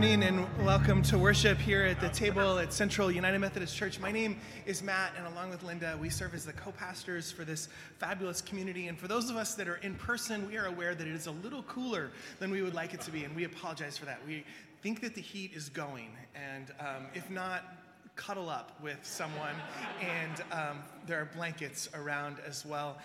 morning and welcome to worship here at the table at Central United Methodist Church. My name is Matt, and along with Linda, we serve as the co pastors for this fabulous community. And for those of us that are in person, we are aware that it is a little cooler than we would like it to be, and we apologize for that. We think that the heat is going, and um, if not, cuddle up with someone, and um, there are blankets around as well.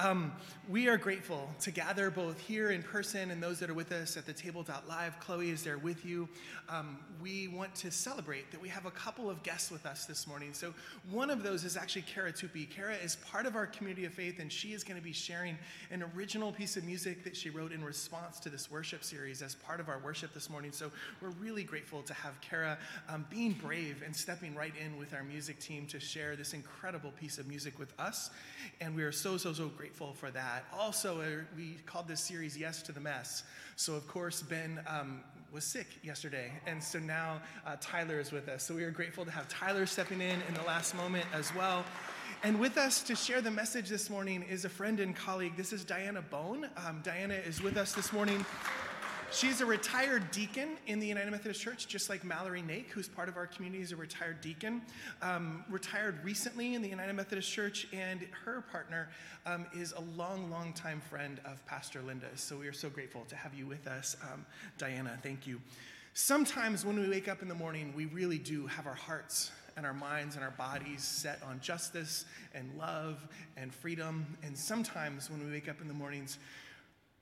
Um, we are grateful to gather both here in person and those that are with us at the table.live. Chloe is there with you. Um, we want to celebrate that we have a couple of guests with us this morning. So, one of those is actually Kara Tupi. Kara is part of our community of faith, and she is going to be sharing an original piece of music that she wrote in response to this worship series as part of our worship this morning. So, we're really grateful to have Kara um, being brave and stepping right in with our music team to share this incredible piece of music with us. And we are so, so, so grateful grateful for that. Also, uh, we called this series Yes to the Mess. So, of course, Ben um, was sick yesterday, and so now uh, Tyler is with us. So, we are grateful to have Tyler stepping in in the last moment as well. And with us to share the message this morning is a friend and colleague. This is Diana Bone. Um, Diana is with us this morning. She's a retired deacon in the United Methodist Church, just like Mallory Nake, who's part of our community, is a retired deacon. Um, retired recently in the United Methodist Church, and her partner um, is a long, long time friend of Pastor Linda. So we are so grateful to have you with us, um, Diana. Thank you. Sometimes when we wake up in the morning, we really do have our hearts and our minds and our bodies set on justice and love and freedom. And sometimes when we wake up in the mornings,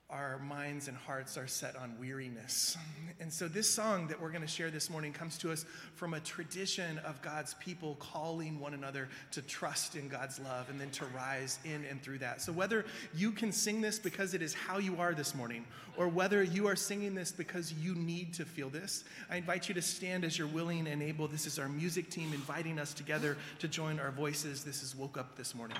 our minds and hearts are set on weariness. And so, this song that we're going to share this morning comes to us from a tradition of God's people calling one another to trust in God's love and then to rise in and through that. So, whether you can sing this because it is how you are this morning, or whether you are singing this because you need to feel this, I invite you to stand as you're willing and able. This is our music team inviting us together to join our voices. This is Woke Up This Morning.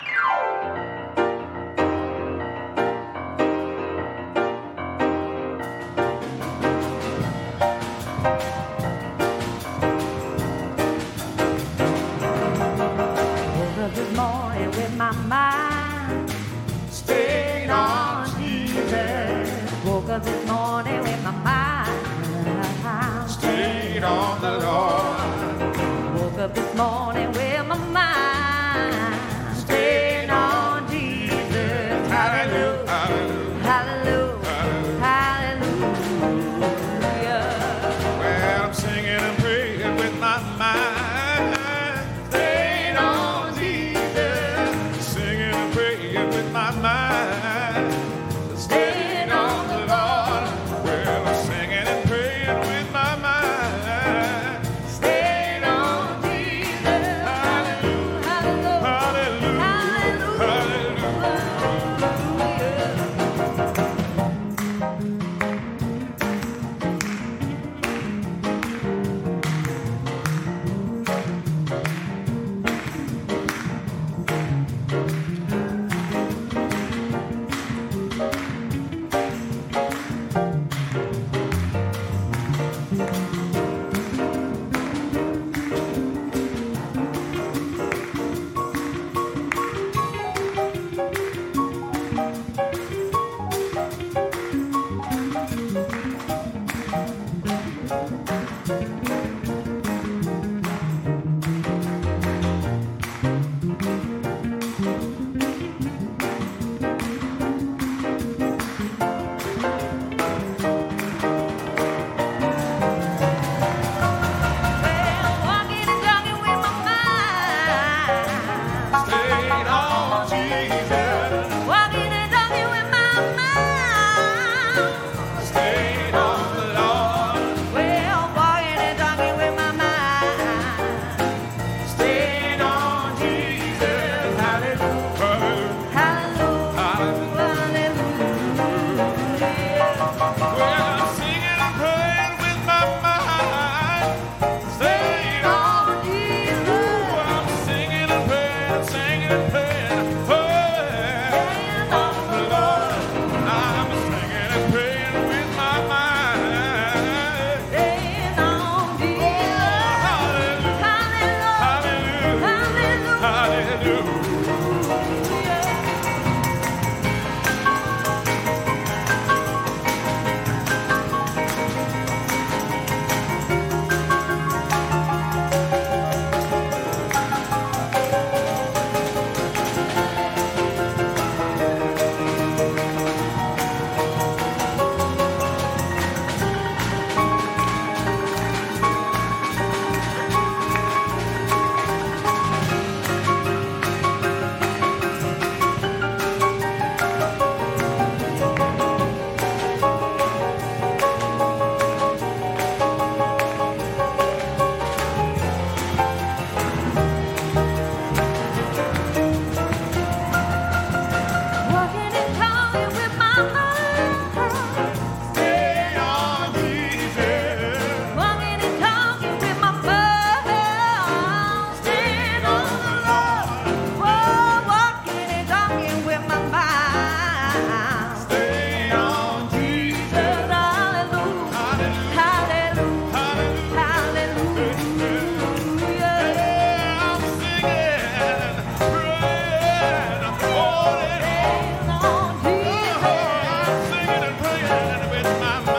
with my mind.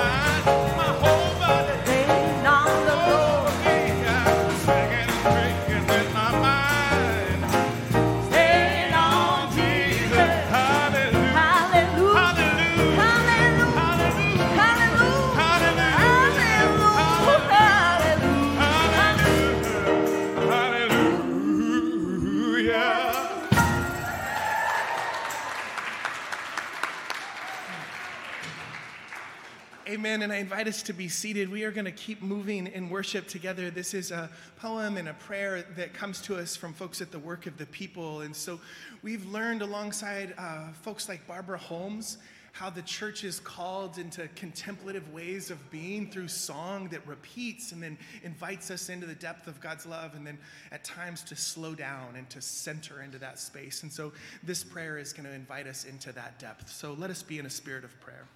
Invite us to be seated. We are going to keep moving in worship together. This is a poem and a prayer that comes to us from folks at the Work of the People. And so we've learned alongside uh, folks like Barbara Holmes how the church is called into contemplative ways of being through song that repeats and then invites us into the depth of God's love, and then at times to slow down and to center into that space. And so this prayer is going to invite us into that depth. So let us be in a spirit of prayer.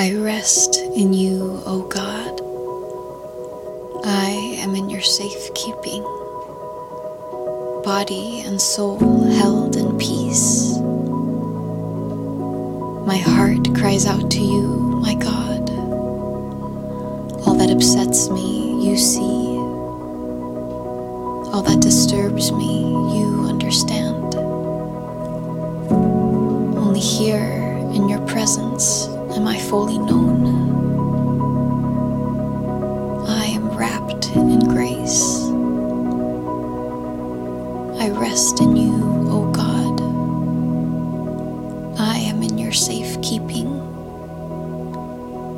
I rest in you, O God. I am in your safekeeping, body and soul held in peace. My heart cries out to you, my God. All that upsets me, you see. All that disturbs me, you understand. Only here in your presence am I fully known. I am wrapped in grace. I rest in you, O God. I am in your safekeeping,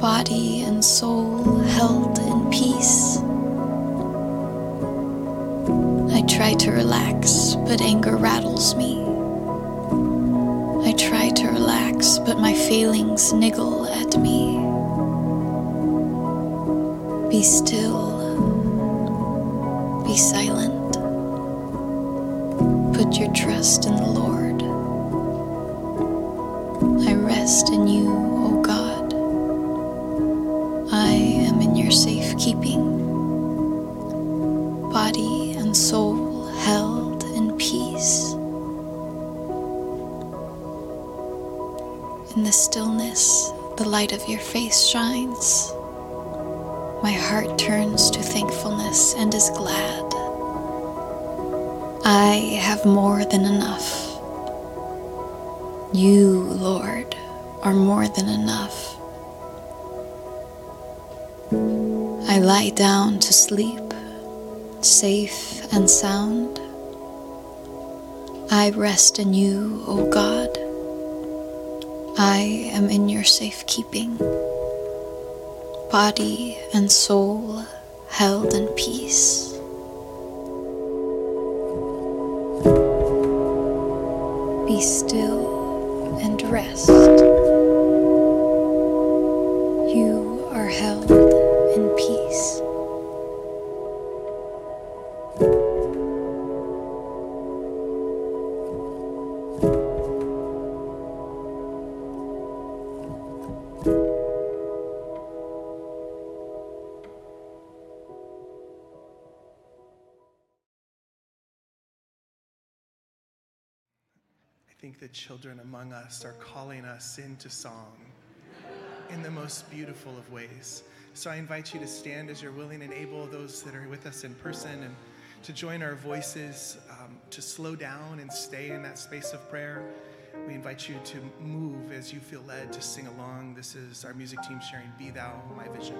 body and soul held in peace. I try to relax, but anger rattles me. But my feelings niggle at me. Be still. Be silent. Put your trust in the Lord. I rest in you, O God. I am in your safekeeping, light of your face shines. My heart turns to thankfulness and is glad. I have more than enough. You, Lord, are more than enough. I lie down to sleep, safe and sound. I rest in you, O God. I am in your safekeeping, body and soul held in peace. Be still and rest. You are held the children among us are calling us into song in the most beautiful of ways. So I invite you to stand as you're willing and able, those that are with us in person, and to join our voices, um, to slow down and stay in that space of prayer. We invite you to move as you feel led to sing along. This is our music team sharing Be Thou My Vision.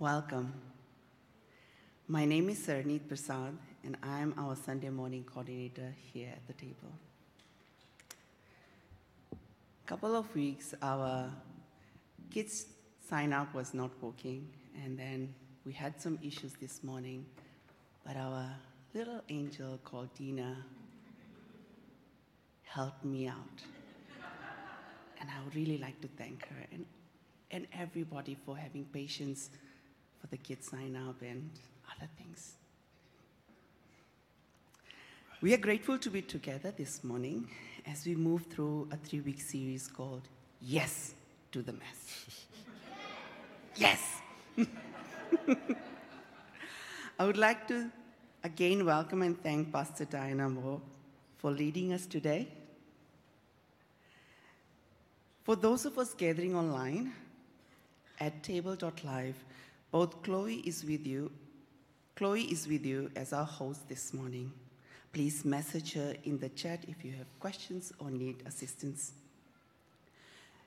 Welcome. My name is Sarneet Prasad, and I am our Sunday morning coordinator here at the table. A couple of weeks, our kids sign up was not working, and then we had some issues this morning, but our little angel called Dina helped me out. And I would really like to thank her and, and everybody for having patience for the kids sign up and other things. We are grateful to be together this morning as we move through a three week series called Yes to the Mess. yes! I would like to again welcome and thank Pastor Diana Moore for leading us today. For those of us gathering online at table.live, both Chloe is with you. Chloe is with you as our host this morning. Please message her in the chat if you have questions or need assistance.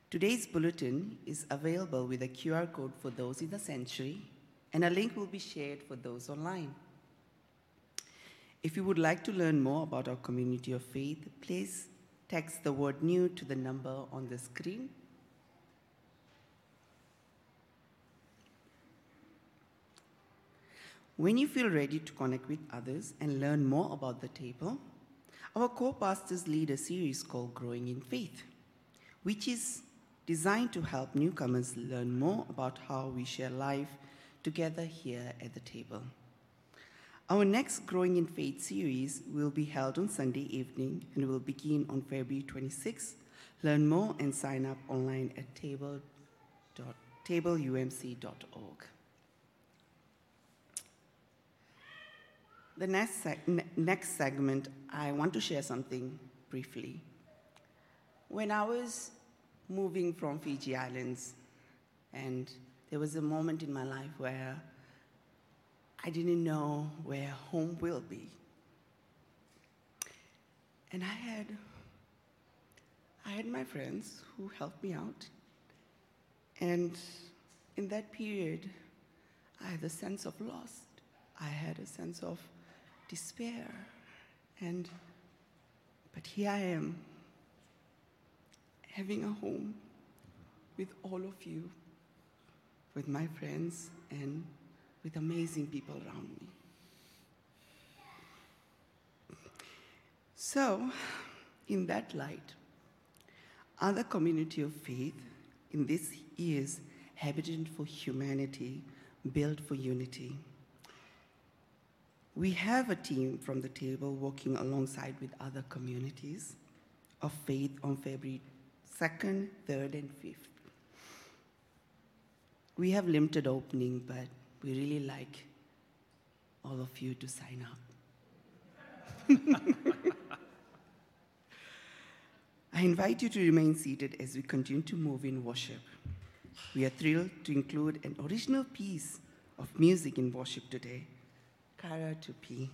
Today's bulletin is available with a QR code for those in the sanctuary, and a link will be shared for those online. If you would like to learn more about our community of faith, please text the word new to the number on the screen. When you feel ready to connect with others and learn more about the table, our co pastors lead a series called Growing in Faith, which is designed to help newcomers learn more about how we share life together here at the table. Our next Growing in Faith series will be held on Sunday evening and will begin on February 26. Learn more and sign up online at table The next, seg- ne- next segment, I want to share something briefly. When I was moving from Fiji Islands, and there was a moment in my life where I didn't know where home will be. And I had I had my friends who helped me out. And in that period, I had a sense of loss. I had a sense of despair. And but here I am having a home with all of you, with my friends and with amazing people around me. So, in that light, other community of faith in this year's Habitat for Humanity, Built for Unity. We have a team from the table working alongside with other communities of faith on February 2nd, 3rd, and 5th. We have limited opening, but we really like all of you to sign up. I invite you to remain seated as we continue to move in worship. We are thrilled to include an original piece of music in worship today. Kara Tupi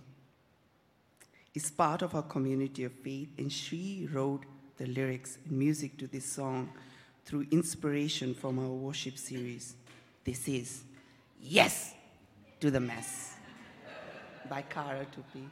is part of our community of faith, and she wrote the lyrics and music to this song through inspiration from our worship series. This is Yes to the Mess by Kara Tupi.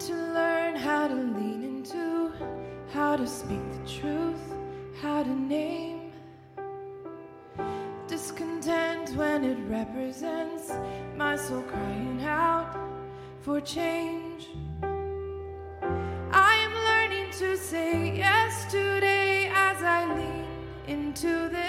To learn how to lean into, how to speak the truth, how to name discontent when it represents my soul crying out for change. I am learning to say yes today as I lean into this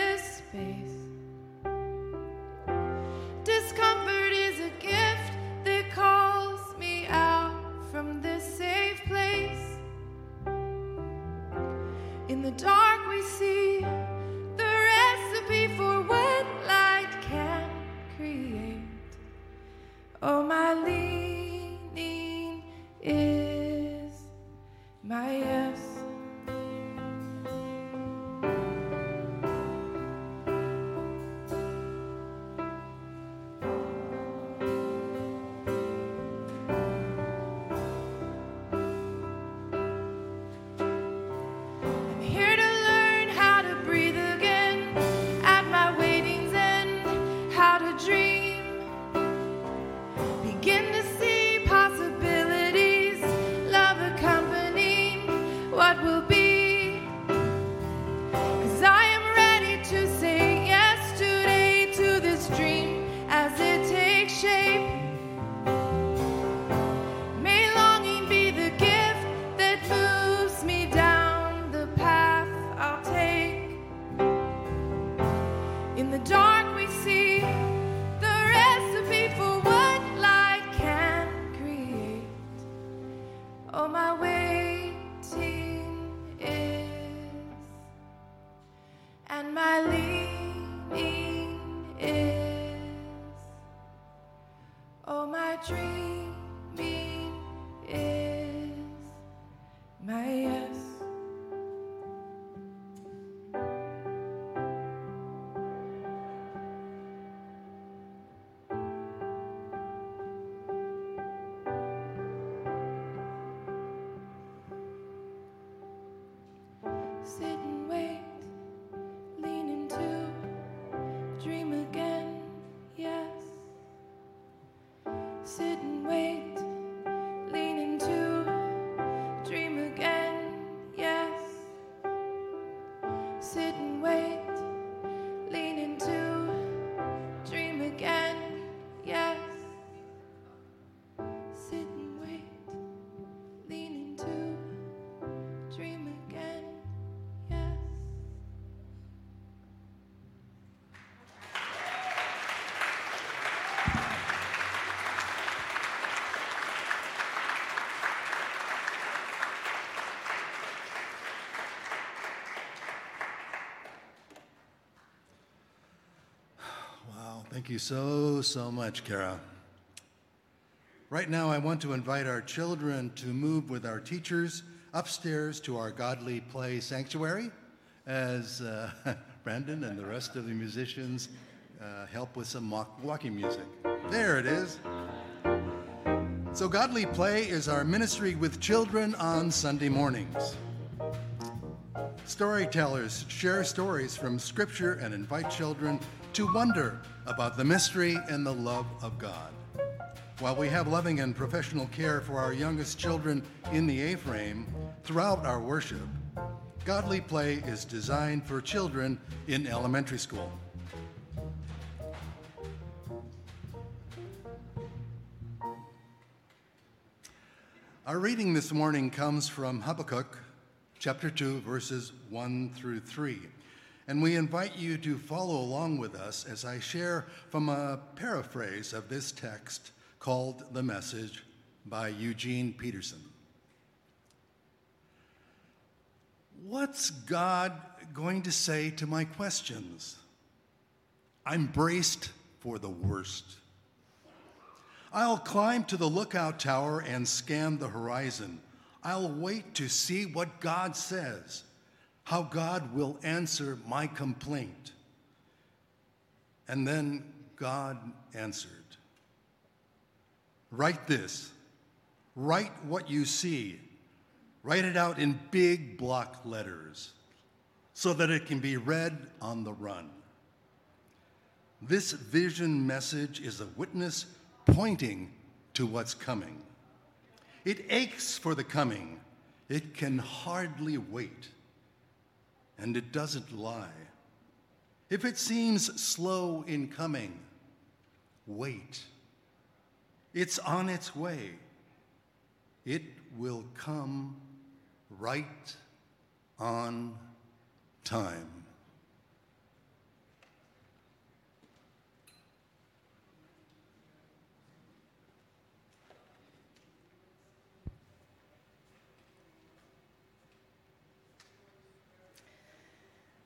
dreaming is thank you so, so much, Kara. Right now, I want to invite our children to move with our teachers upstairs to our Godly Play Sanctuary as uh, Brandon and the rest of the musicians uh, help with some walk- walking music. There it is. So, Godly Play is our ministry with children on Sunday mornings. Storytellers share stories from Scripture and invite children to wonder about the mystery and the love of God. While we have loving and professional care for our youngest children in the A frame throughout our worship, Godly Play is designed for children in elementary school. Our reading this morning comes from Habakkuk chapter 2, verses 1 through 3. And we invite you to follow along with us as I share from a paraphrase of this text called The Message by Eugene Peterson. What's God going to say to my questions? I'm braced for the worst. I'll climb to the lookout tower and scan the horizon. I'll wait to see what God says, how God will answer my complaint. And then God answered Write this, write what you see, write it out in big block letters so that it can be read on the run. This vision message is a witness pointing to what's coming. It aches for the coming. It can hardly wait. And it doesn't lie. If it seems slow in coming, wait. It's on its way. It will come right on time.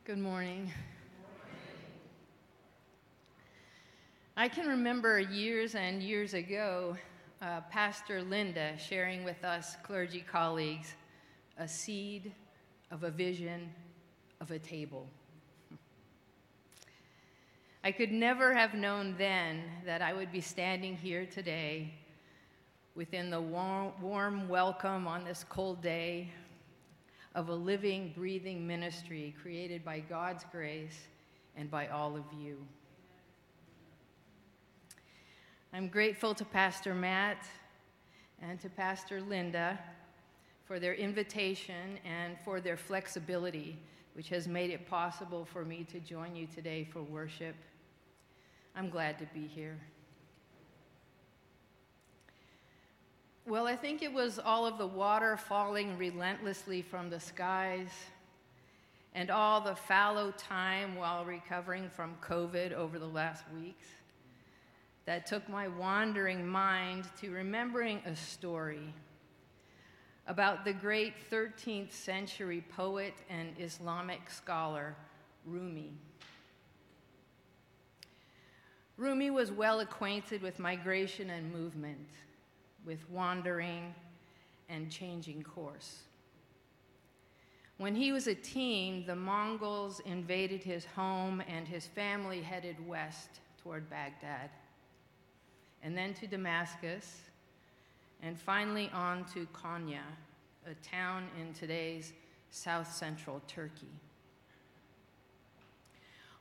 Good morning. I can remember years and years ago, uh, Pastor Linda sharing with us clergy colleagues a seed of a vision of a table. I could never have known then that I would be standing here today within the warm, warm welcome on this cold day of a living, breathing ministry created by God's grace and by all of you. I'm grateful to Pastor Matt and to Pastor Linda for their invitation and for their flexibility, which has made it possible for me to join you today for worship. I'm glad to be here. Well, I think it was all of the water falling relentlessly from the skies and all the fallow time while recovering from COVID over the last weeks that took my wandering mind to remembering a story about the great 13th century poet and Islamic scholar Rumi. Rumi was well acquainted with migration and movement with wandering and changing course. When he was a teen, the Mongols invaded his home and his family headed west toward Baghdad, and then to Damascus, and finally on to Konya, a town in today's south central Turkey.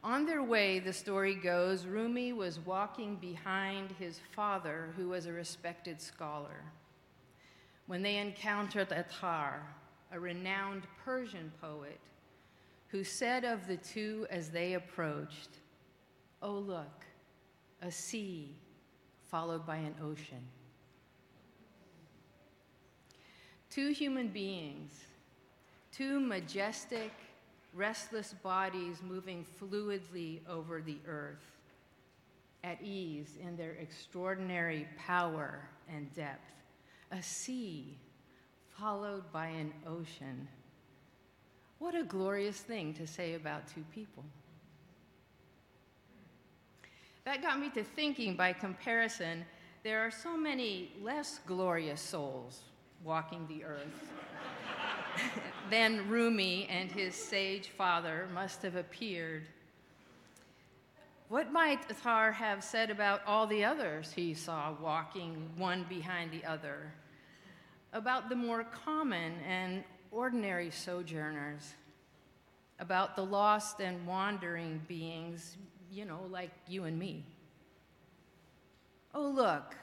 On their way, the story goes, Rumi was walking behind his father, who was a respected scholar, when they encountered Attar, a renowned Persian poet, who said of the two as they approached, Oh, look, a sea followed by an ocean. Two human beings, two majestic, restless bodies moving fluidly over the earth, at ease in their extraordinary power and depth. A sea followed by an ocean. What a glorious thing to say about two people. That got me to thinking by comparison, there are so many less glorious souls walking the earth. Then Rumi and his sage father must have appeared. What might Attar have said about all the others he saw walking one behind the other? About the more common and ordinary sojourners? About the lost and wandering beings, you know, like you and me? Oh, look,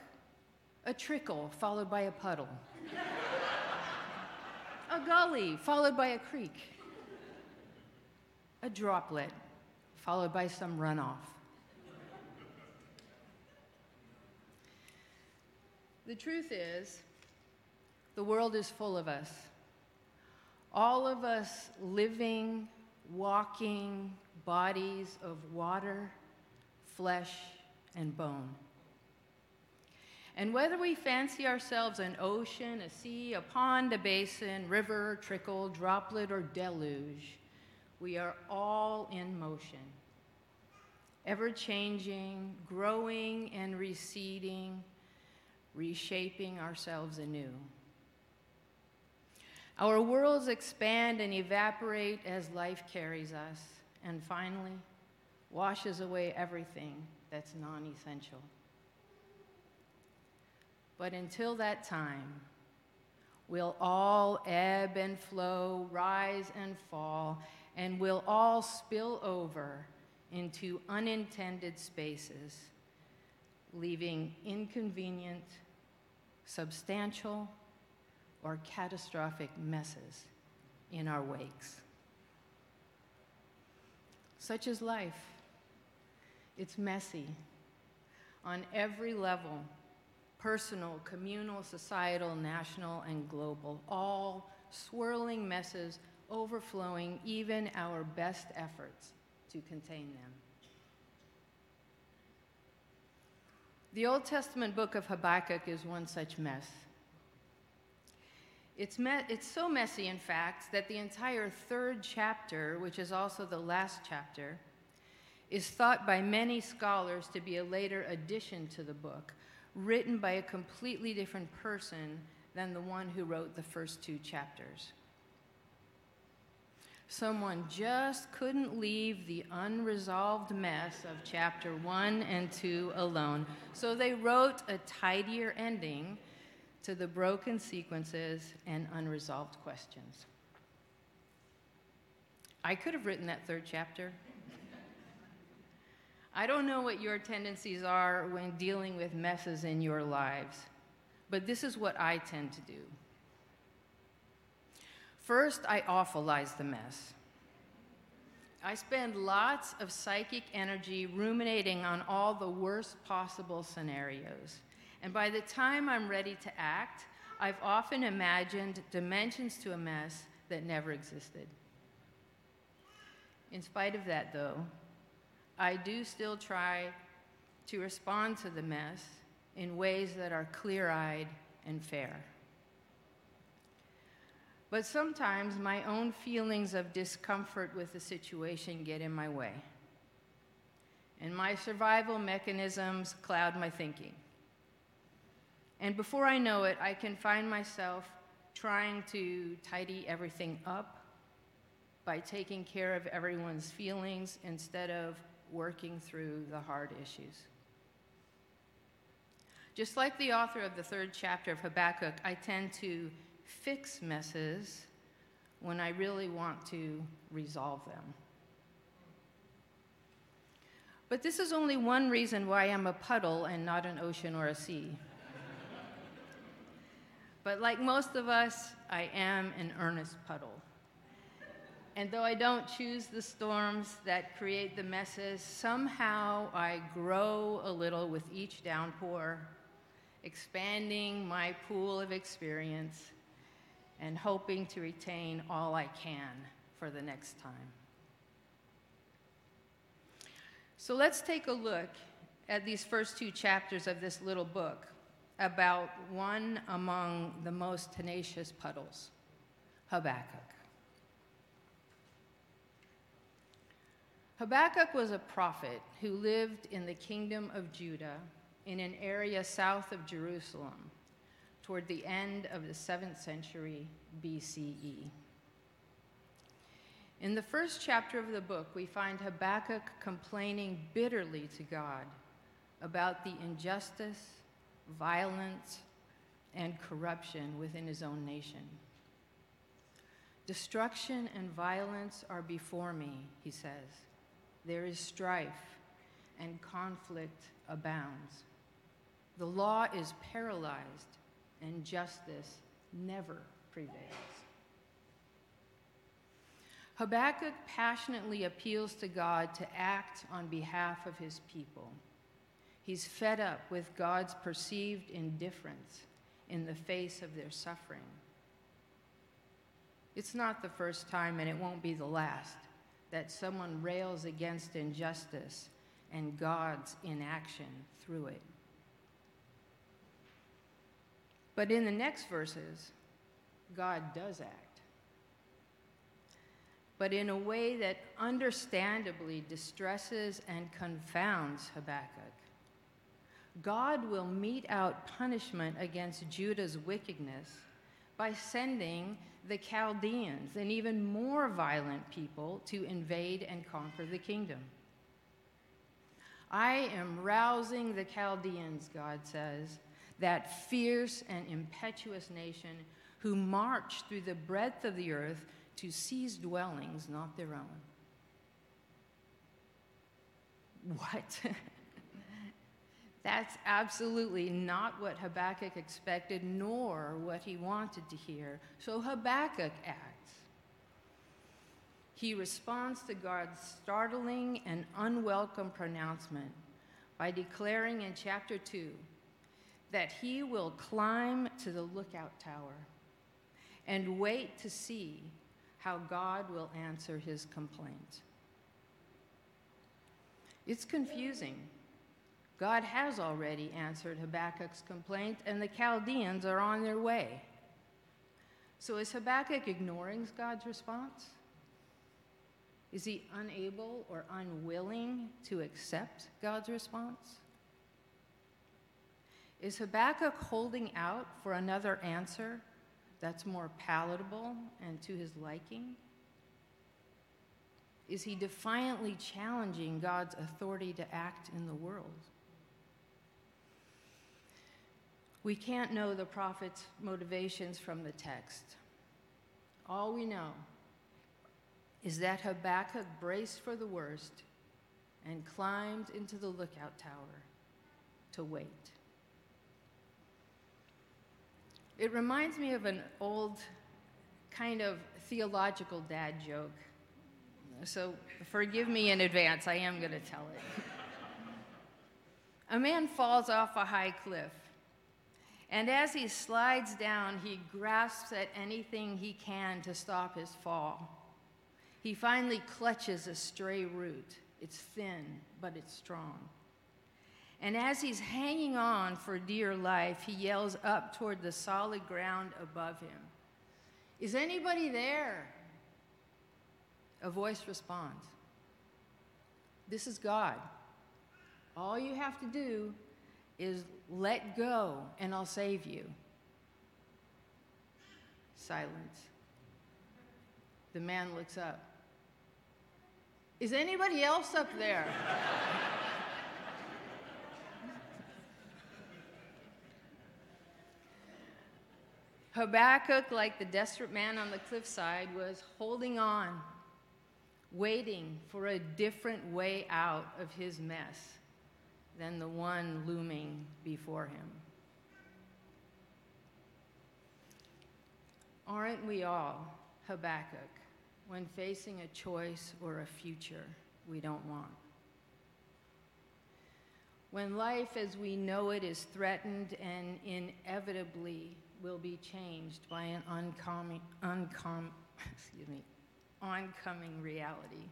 a trickle followed by a puddle a gully followed by a creek, a droplet followed by some runoff. The truth is, the world is full of us. All of us living, walking bodies of water, flesh, and bone. And whether we fancy ourselves an ocean, a sea, a pond, a basin, river, trickle, droplet, or deluge, we are all in motion, ever changing, growing and receding, reshaping ourselves anew. Our worlds expand and evaporate as life carries us, and finally washes away everything that's non essential. But until that time, we'll all ebb and flow, rise and fall, and we'll all spill over into unintended spaces, leaving inconvenient, substantial, or catastrophic messes in our wakes. Such is life. It's messy on every level personal, communal, societal, national, and global, all swirling messes overflowing even our best efforts to contain them. The Old Testament book of Habakkuk is one such mess. It's, me- it's so messy, in fact, that the entire third chapter, which is also the last chapter, is thought by many scholars to be a later addition to the book, written by a completely different person than the one who wrote the first two chapters. Someone just couldn't leave the unresolved mess of chapter one and two alone, so they wrote a tidier ending to the broken sequences and unresolved questions. I could have written that third chapter. I don't know what your tendencies are when dealing with messes in your lives, but this is what I tend to do. First, I awfulize the mess. I spend lots of psychic energy ruminating on all the worst possible scenarios. And by the time I'm ready to act, I've often imagined dimensions to a mess that never existed. In spite of that, though, I do still try to respond to the mess in ways that are clear eyed and fair. But sometimes my own feelings of discomfort with the situation get in my way. And my survival mechanisms cloud my thinking. And before I know it, I can find myself trying to tidy everything up by taking care of everyone's feelings instead of working through the hard issues. Just like the author of the third chapter of Habakkuk, I tend to fix messes when I really want to resolve them. But this is only one reason why I'm a puddle and not an ocean or a sea. but like most of us, I am an earnest puddle. And though I don't choose the storms that create the messes, somehow I grow a little with each downpour, expanding my pool of experience and hoping to retain all I can for the next time. So let's take a look at these first two chapters of this little book about one among the most tenacious puddles, Habakkuk. Habakkuk was a prophet who lived in the kingdom of Judah in an area south of Jerusalem toward the end of the 7th century BCE. In the first chapter of the book, we find Habakkuk complaining bitterly to God about the injustice, violence, and corruption within his own nation. Destruction and violence are before me, he says. There is strife, and conflict abounds. The law is paralyzed, and justice never prevails. Habakkuk passionately appeals to God to act on behalf of his people. He's fed up with God's perceived indifference in the face of their suffering. It's not the first time, and it won't be the last, that someone rails against injustice and God's inaction through it. But in the next verses, God does act. But in a way that understandably distresses and confounds Habakkuk. God will mete out punishment against Judah's wickedness by sending the Chaldeans, an even more violent people, to invade and conquer the kingdom. I am rousing the Chaldeans, God says, that fierce and impetuous nation who march through the breadth of the earth to seize dwellings not their own. What? That's absolutely not what Habakkuk expected, nor what he wanted to hear. So Habakkuk acts. He responds to God's startling and unwelcome pronouncement by declaring in chapter 2 that he will climb to the lookout tower and wait to see how God will answer his complaint. It's confusing. God has already answered Habakkuk's complaint, and the Chaldeans are on their way. So is Habakkuk ignoring God's response? Is he unable or unwilling to accept God's response? Is Habakkuk holding out for another answer that's more palatable and to his liking? Is he defiantly challenging God's authority to act in the world? We can't know the prophet's motivations from the text. All we know is that Habakkuk braced for the worst and climbed into the lookout tower to wait. It reminds me of an old kind of theological dad joke. So forgive me in advance, I am going to tell it. a man falls off a high cliff, and as he slides down, he grasps at anything he can to stop his fall. He finally clutches a stray root. It's thin, but it's strong. And as he's hanging on for dear life, he yells up toward the solid ground above him Is anybody there? A voice responds This is God. All you have to do is let go, and I'll save you. Silence. The man looks up. Is anybody else up there? Habakkuk, like the desperate man on the cliffside, was holding on, waiting for a different way out of his mess than the one looming before him. Aren't we all Habakkuk when facing a choice or a future we don't want? When life as we know it is threatened and inevitably will be changed by an oncoming, oncom, excuse me, oncoming reality.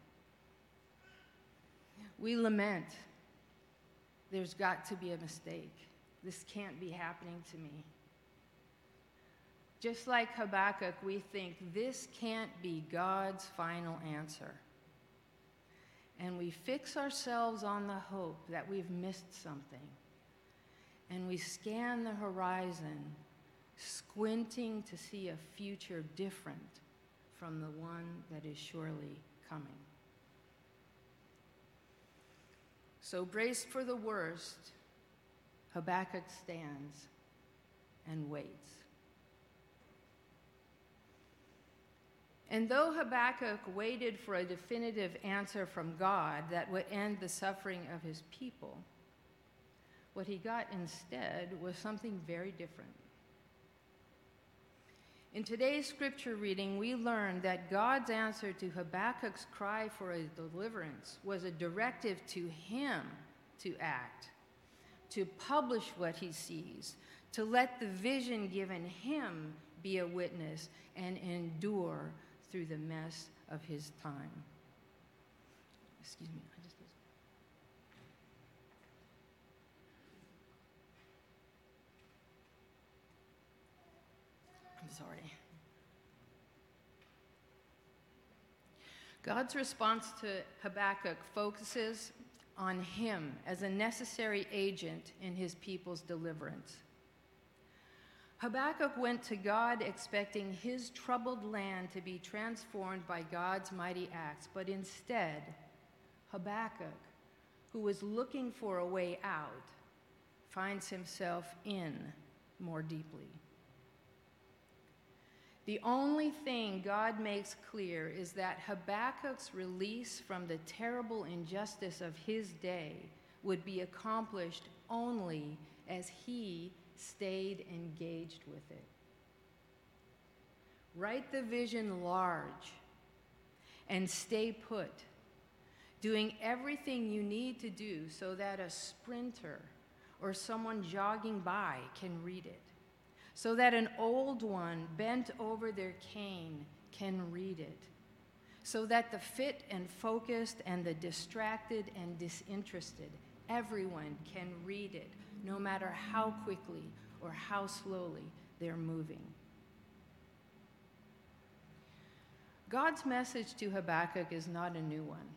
We lament, there's got to be a mistake. This can't be happening to me. Just like Habakkuk, we think this can't be God's final answer. And we fix ourselves on the hope that we've missed something. And we scan the horizon squinting to see a future different from the one that is surely coming. So, braced for the worst, Habakkuk stands and waits. And though Habakkuk waited for a definitive answer from God that would end the suffering of his people, what he got instead was something very different. In today's scripture reading, we learn that God's answer to Habakkuk's cry for a deliverance was a directive to him to act, to publish what he sees, to let the vision given him be a witness and endure through the mess of his time. Excuse me. I'm sorry. God's response to Habakkuk focuses on him as a necessary agent in his people's deliverance. Habakkuk went to God expecting his troubled land to be transformed by God's mighty acts, but instead, Habakkuk, who was looking for a way out, finds himself in more deeply. The only thing God makes clear is that Habakkuk's release from the terrible injustice of his day would be accomplished only as he stayed engaged with it. Write the vision large and stay put, doing everything you need to do so that a sprinter or someone jogging by can read it, so that an old one bent over their cane can read it, so that the fit and focused and the distracted and disinterested, everyone can read it, no matter how quickly or how slowly they're moving. God's message to Habakkuk is not a new one,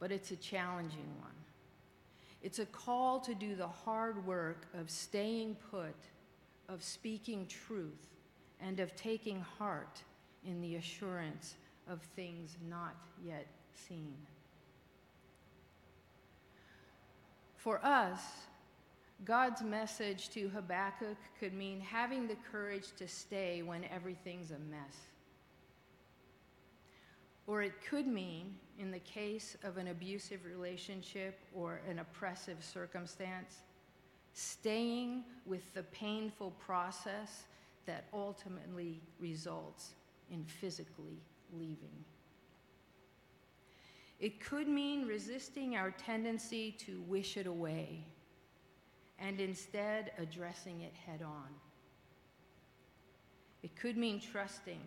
but it's a challenging one. It's a call to do the hard work of staying put, of speaking truth, and of taking heart in the assurance of things not yet seen. For us, God's message to Habakkuk could mean having the courage to stay when everything's a mess. Or it could mean, in the case of an abusive relationship or an oppressive circumstance, staying with the painful process that ultimately results in physically leaving. It could mean resisting our tendency to wish it away and instead addressing it head on. It could mean trusting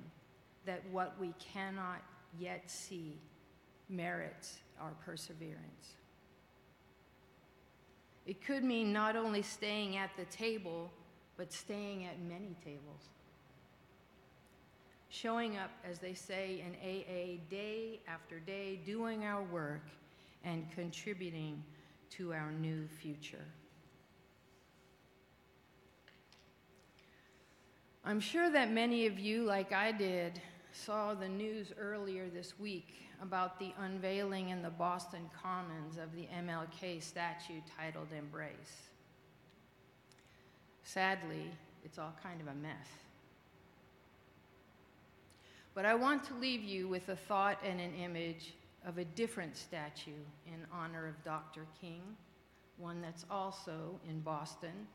that what we cannot yet see merits our perseverance. It could mean not only staying at the table, but staying at many tables. Showing up, as they say in AA, day after day, doing our work and contributing to our new future. I'm sure that many of you, like I did, saw the news earlier this week about the unveiling in the Boston Commons of the MLK statue titled Embrace. Sadly, it's all kind of a mess. But I want to leave you with a thought and an image of a different statue in honor of Dr. King, one that's also in Boston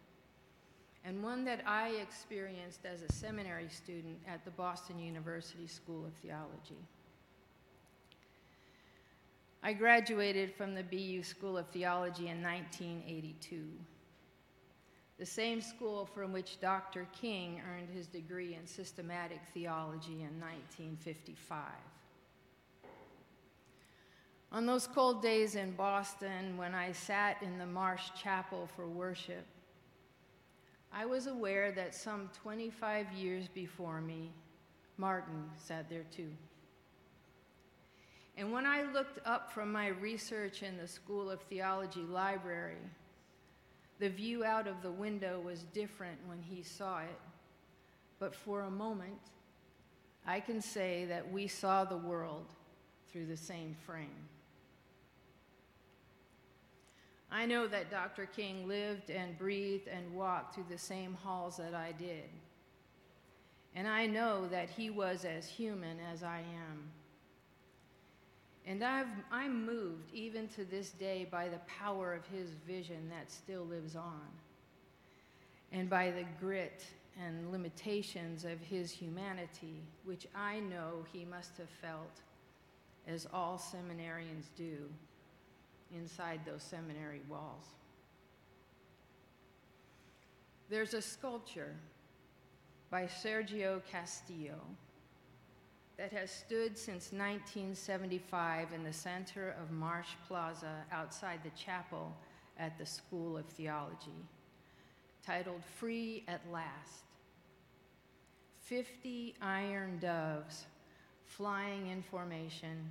and one that I experienced as a seminary student at the Boston University School of Theology. I graduated from the BU School of Theology in 1982, the same school from which Dr. King earned his degree in systematic theology in 1955. On those cold days in Boston, when I sat in the Marsh Chapel for worship, I was aware that some 25 years before me, Martin sat there too. And when I looked up from my research in the School of Theology library, the view out of the window was different when he saw it. But for a moment, I can say that we saw the world through the same frame. I know that Dr. King lived and breathed and walked through the same halls that I did. And I know that he was as human as I am. And I've, I'm moved even to this day by the power of his vision that still lives on, and by the grit and limitations of his humanity, which I know he must have felt, as all seminarians do inside those seminary walls. There's a sculpture by Sergio Castillo that has stood since 1975 in the center of Marsh Plaza outside the chapel at the School of Theology, titled Free at Last. 50 iron doves flying in formation,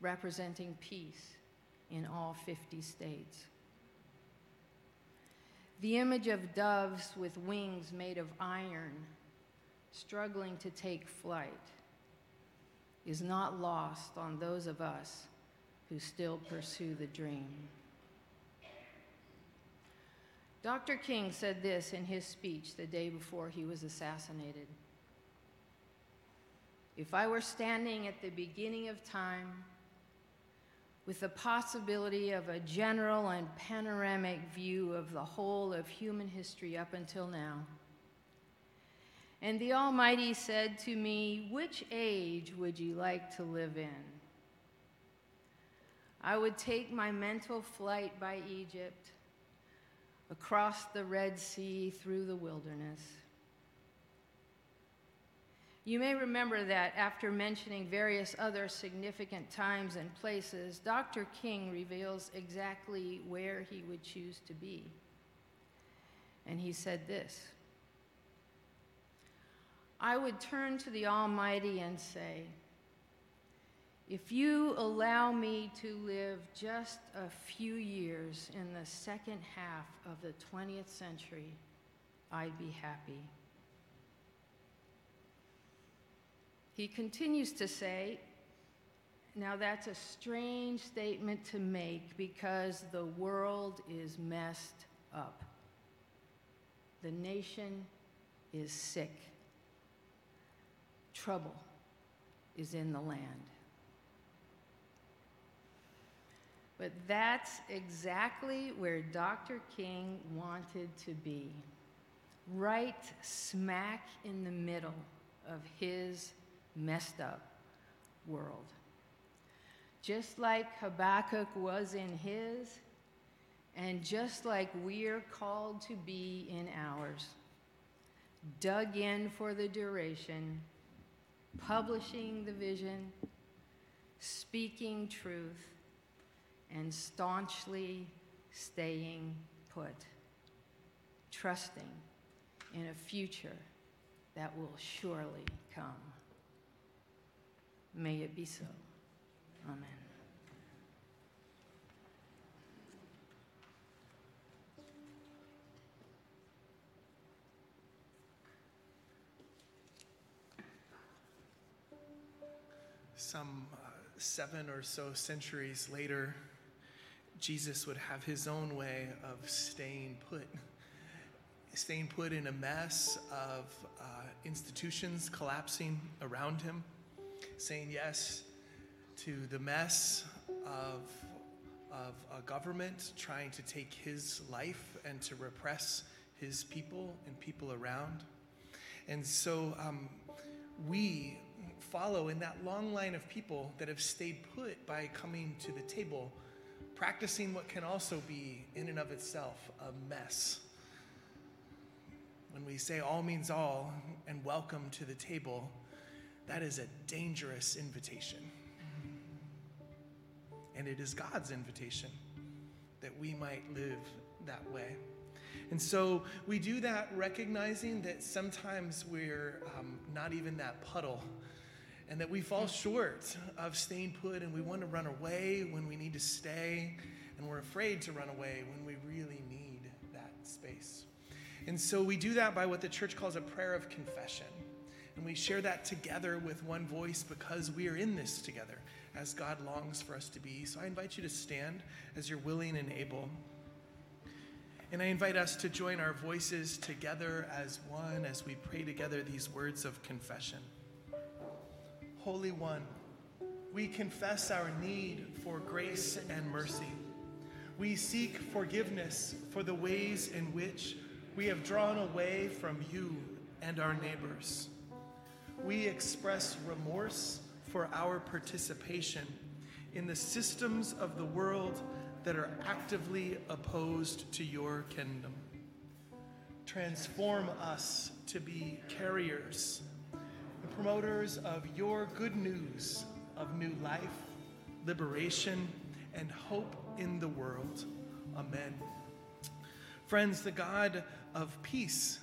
representing peace in all 50 states. The image of doves with wings made of iron struggling to take flight is not lost on those of us who still pursue the dream. Dr. King said this in his speech the day before he was assassinated. If I were standing at the beginning of time, with the possibility of a general and panoramic view of the whole of human history up until now. And the Almighty said to me, Which age would you like to live in? I would take my mental flight by Egypt, across the Red Sea, through the wilderness. You may remember that after mentioning various other significant times and places, Dr. King reveals exactly where he would choose to be. And he said this I would turn to the Almighty and say, If you allow me to live just a few years in the second half of the 20th century, I'd be happy. He continues to say, now that's a strange statement to make because the world is messed up. The nation is sick. Trouble is in the land. But that's exactly where Dr. King wanted to be, right smack in the middle of his messed up world. Just like Habakkuk was in his, and just like we're called to be in ours, dug in for the duration, publishing the vision, speaking truth, and staunchly staying put, trusting in a future that will surely come. May it be so. Amen. Some uh, seven or so centuries later, Jesus would have his own way of staying put, staying put in a mess of uh, institutions collapsing around him saying yes to the mess of, of a government trying to take his life and to repress his people and people around. And so um, we follow in that long line of people that have stayed put by coming to the table, practicing what can also be, in and of itself, a mess. When we say all means all and welcome to the table, that is a dangerous invitation. And it is God's invitation that we might live that way. And so we do that recognizing that sometimes we're um, not even that puddle and that we fall short of staying put and we want to run away when we need to stay and we're afraid to run away when we really need that space. And so we do that by what the church calls a prayer of confession. And we share that together with one voice because we are in this together as God longs for us to be. So I invite you to stand as you're willing and able. And I invite us to join our voices together as one as we pray together these words of confession. Holy One, we confess our need for grace and mercy. We seek forgiveness for the ways in which we have drawn away from you and our neighbors we express remorse for our participation in the systems of the world that are actively opposed to your kingdom. Transform us to be carriers and promoters of your good news of new life, liberation, and hope in the world. Amen. Friends, the God of peace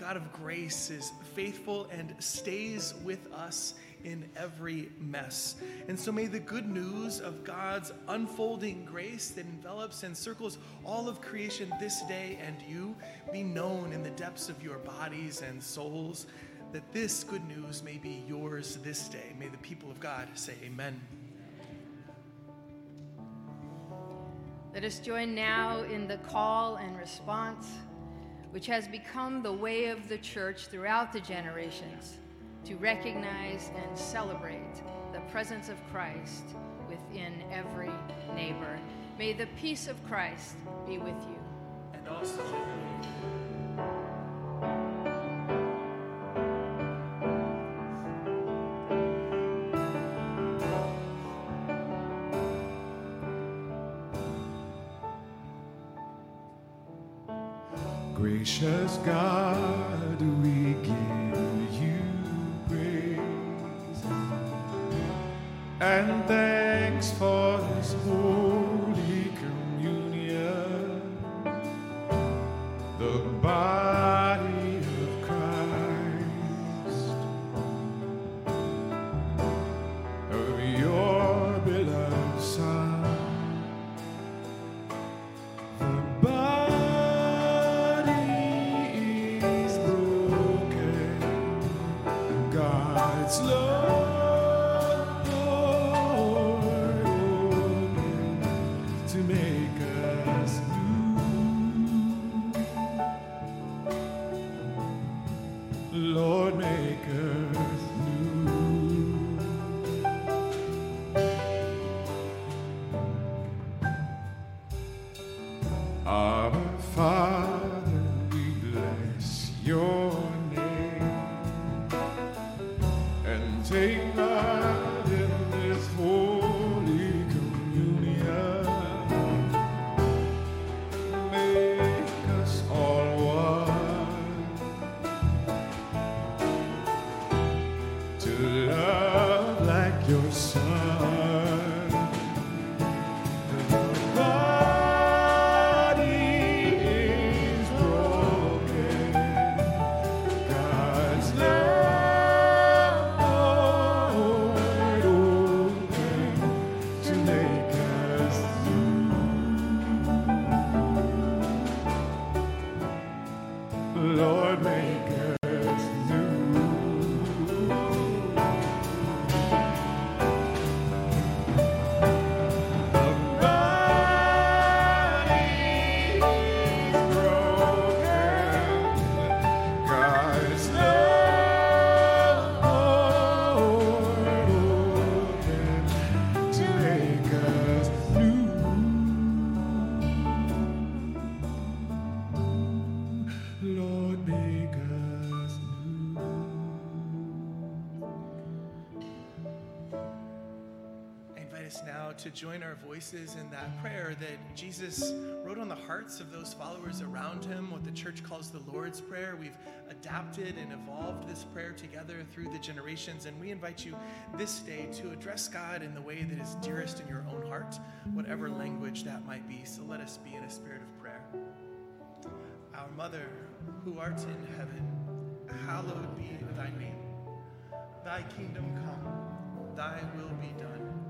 God of grace is faithful and stays with us in every mess. And so may the good news of God's unfolding grace that envelops and circles all of creation this day and you be known in the depths of your bodies and souls, that this good news may be yours this day. May the people of God say, Amen. Let us join now in the call and response which has become the way of the church throughout the generations to recognize and celebrate the presence of Christ within every neighbor. May the peace of Christ be with you. And also, God, join our voices in that prayer that Jesus wrote on the hearts of those followers around him, what the church calls the Lord's Prayer. We've adapted and evolved this prayer together through the generations, and we invite you this day to address God in the way that is dearest in your own heart, whatever language that might be. So let us be in a spirit of prayer. Our Mother, who art in heaven, hallowed be thy name. Thy kingdom come, thy will be done, on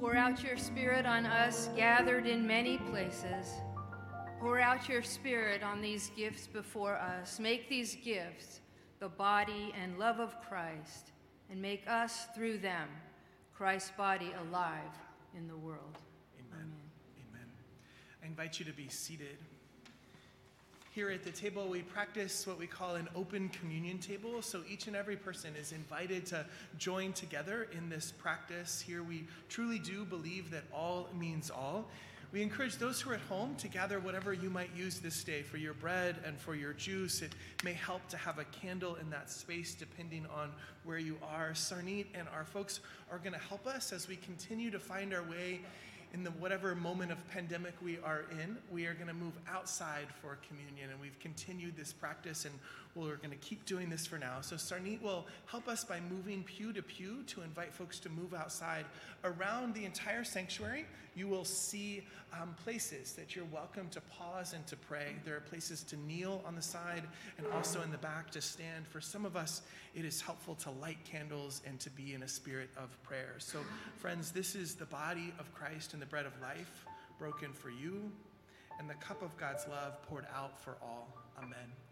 Pour out your Spirit on us gathered in many places. Pour out your Spirit on these gifts before us. Make these gifts the body and love of Christ, and make us through them Christ's body alive in the world. Amen. Amen. I invite you to be seated. Here at the table, we practice what we call an open communion table. So each and every person is invited to join together in this practice. Here, we truly do believe that all means all. We encourage those who are at home to gather whatever you might use this day for your bread and for your juice. It may help to have a candle in that space depending on where you are. Sarneet and our folks are going to help us as we continue to find our way in the whatever moment of pandemic we are in, we are going to move outside for communion. And we've continued this practice and we're going to keep doing this for now. So Sarneet will help us by moving pew to pew to invite folks to move outside. Around the entire sanctuary, you will see um, places that you're welcome to pause and to pray. There are places to kneel on the side and also in the back to stand. For some of us, it is helpful to light candles and to be in a spirit of prayer. So, friends, this is the body of Christ and the bread of life broken for you and the cup of God's love poured out for all. Amen.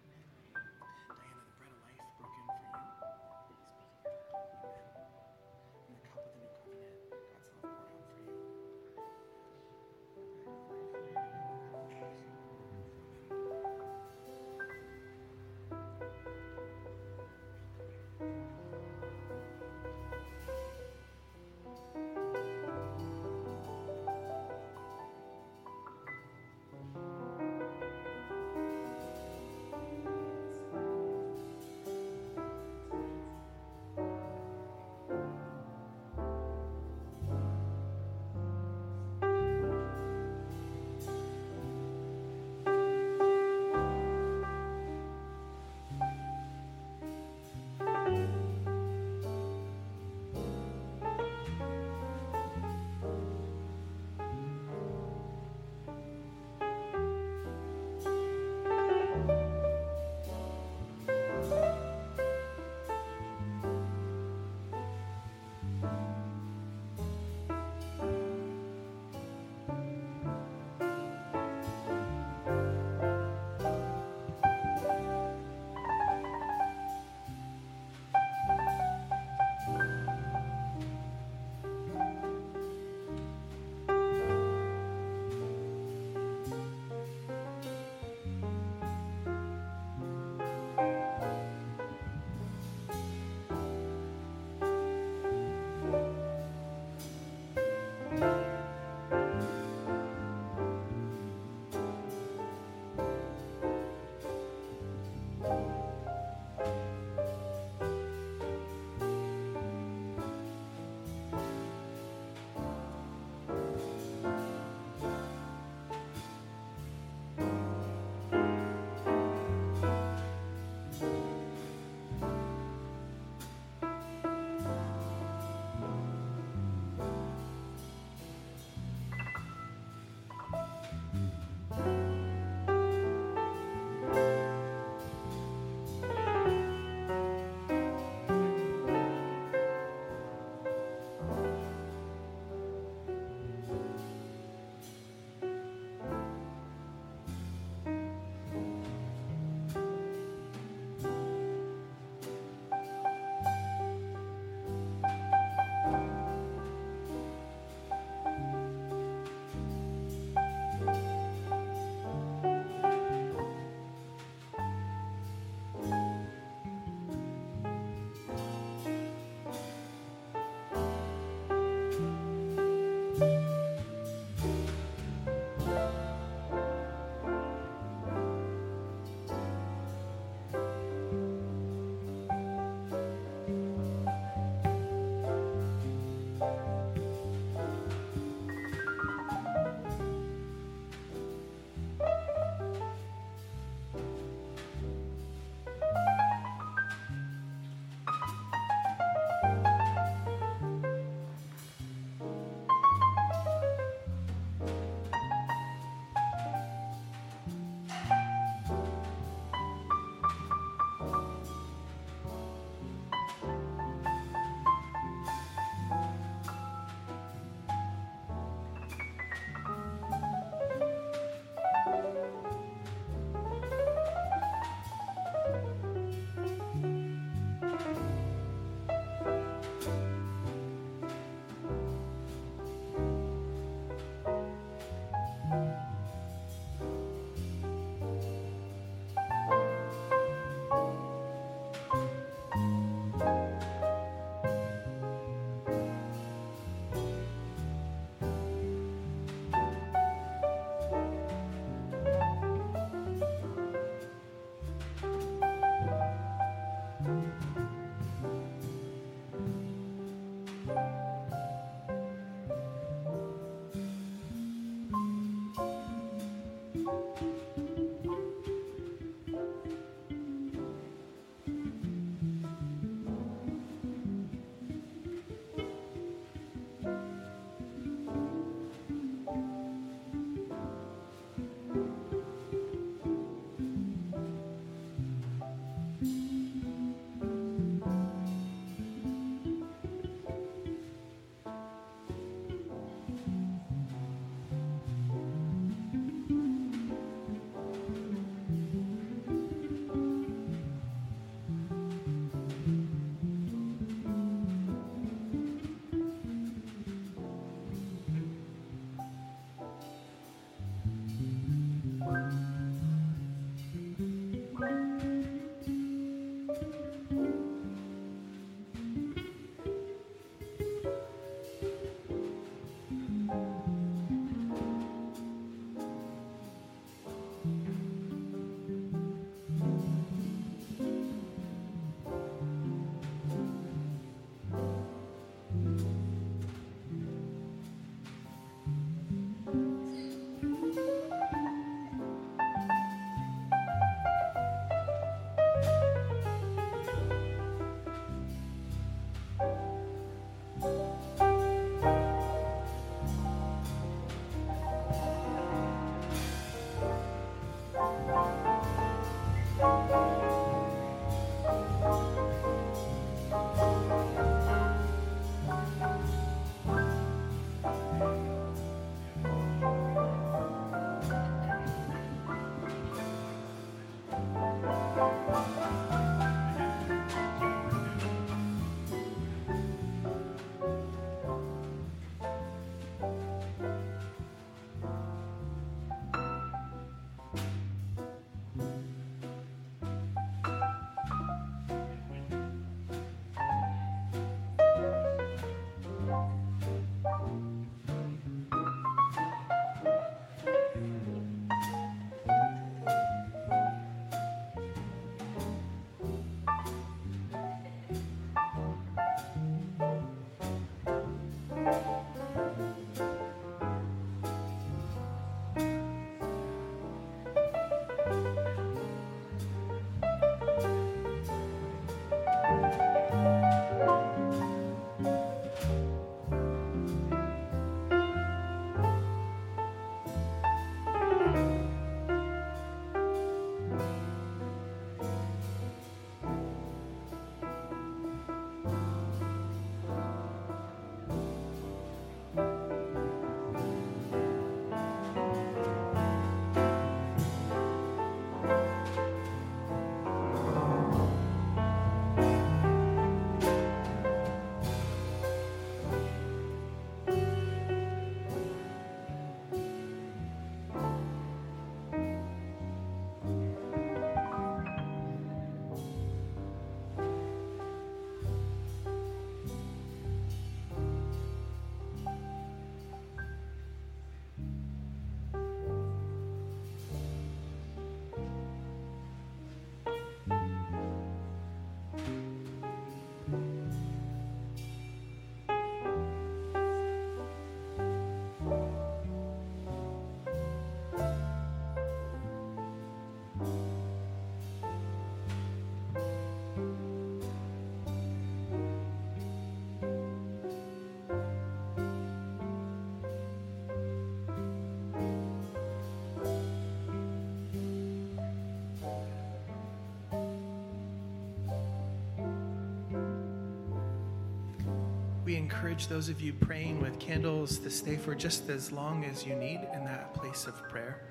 We encourage those of you praying with candles to stay for just as long as you need in that place of prayer.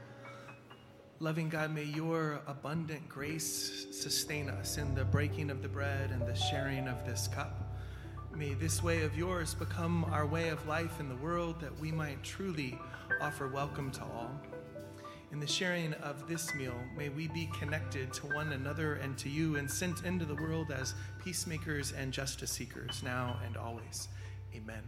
Loving God, may your abundant grace sustain us in the breaking of the bread and the sharing of this cup. May this way of yours become our way of life in the world that we might truly offer welcome to all. In the sharing of this meal, may we be connected to one another and to you and sent into the world as peacemakers and justice seekers now and always. Amen.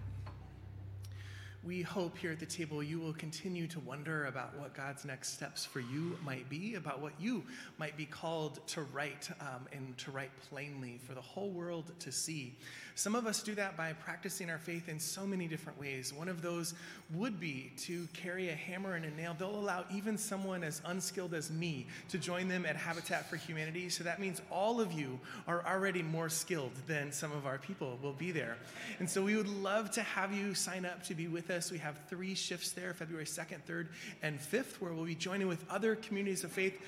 We hope here at the table you will continue to wonder about what God's next steps for you might be, about what you might be called to write um, and to write plainly for the whole world to see. Some of us do that by practicing our faith in so many different ways. One of those would be to carry a hammer and a nail. They'll allow even someone as unskilled as me to join them at Habitat for Humanity. So that means all of you are already more skilled than some of our people will be there. And so we would love to have you sign up to be with us. We have three shifts there February 2nd, 3rd, and 5th, where we'll be joining with other communities of faith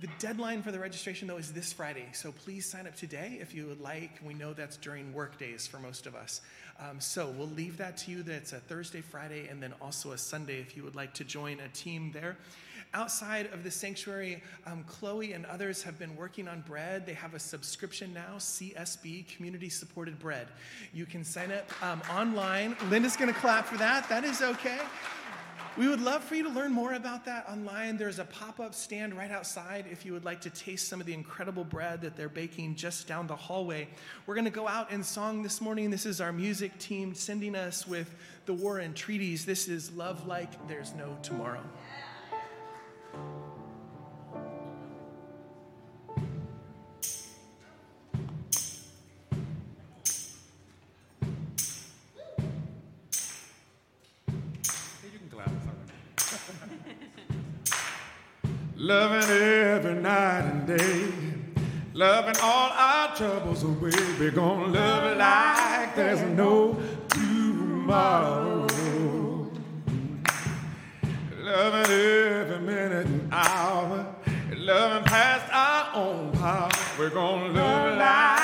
the deadline for the registration, though, is this Friday, so please sign up today if you would like. We know that's during work days for most of us. Um, so we'll leave that to you That's a Thursday, Friday, and then also a Sunday if you would like to join a team there. Outside of the sanctuary, um, Chloe and others have been working on bread. They have a subscription now, CSB, Community Supported Bread. You can sign up um, online. Linda's going to clap for that. That is okay. We would love for you to learn more about that online. There's a pop up stand right outside if you would like to taste some of the incredible bread that they're baking just down the hallway. We're going to go out in song this morning. This is our music team sending us with the War and Treaties. This is Love Like There's No Tomorrow. Loving every night and day. Loving all our troubles away. We're gonna love like there's no tomorrow. Loving every minute and hour. Loving past our own power. We're gonna love like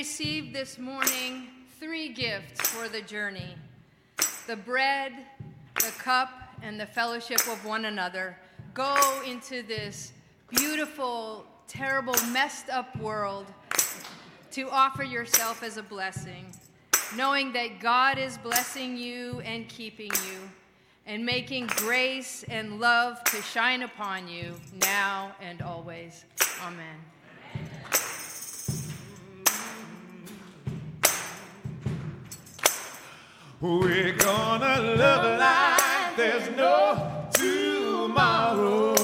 received this morning three gifts for the journey the bread, the cup, and the fellowship of one another, go into this beautiful, terrible, messed up world to offer yourself as a blessing, knowing that God is blessing you and keeping you, and making grace and love to shine upon you now and always. Amen. We're gonna love like there's no tomorrow.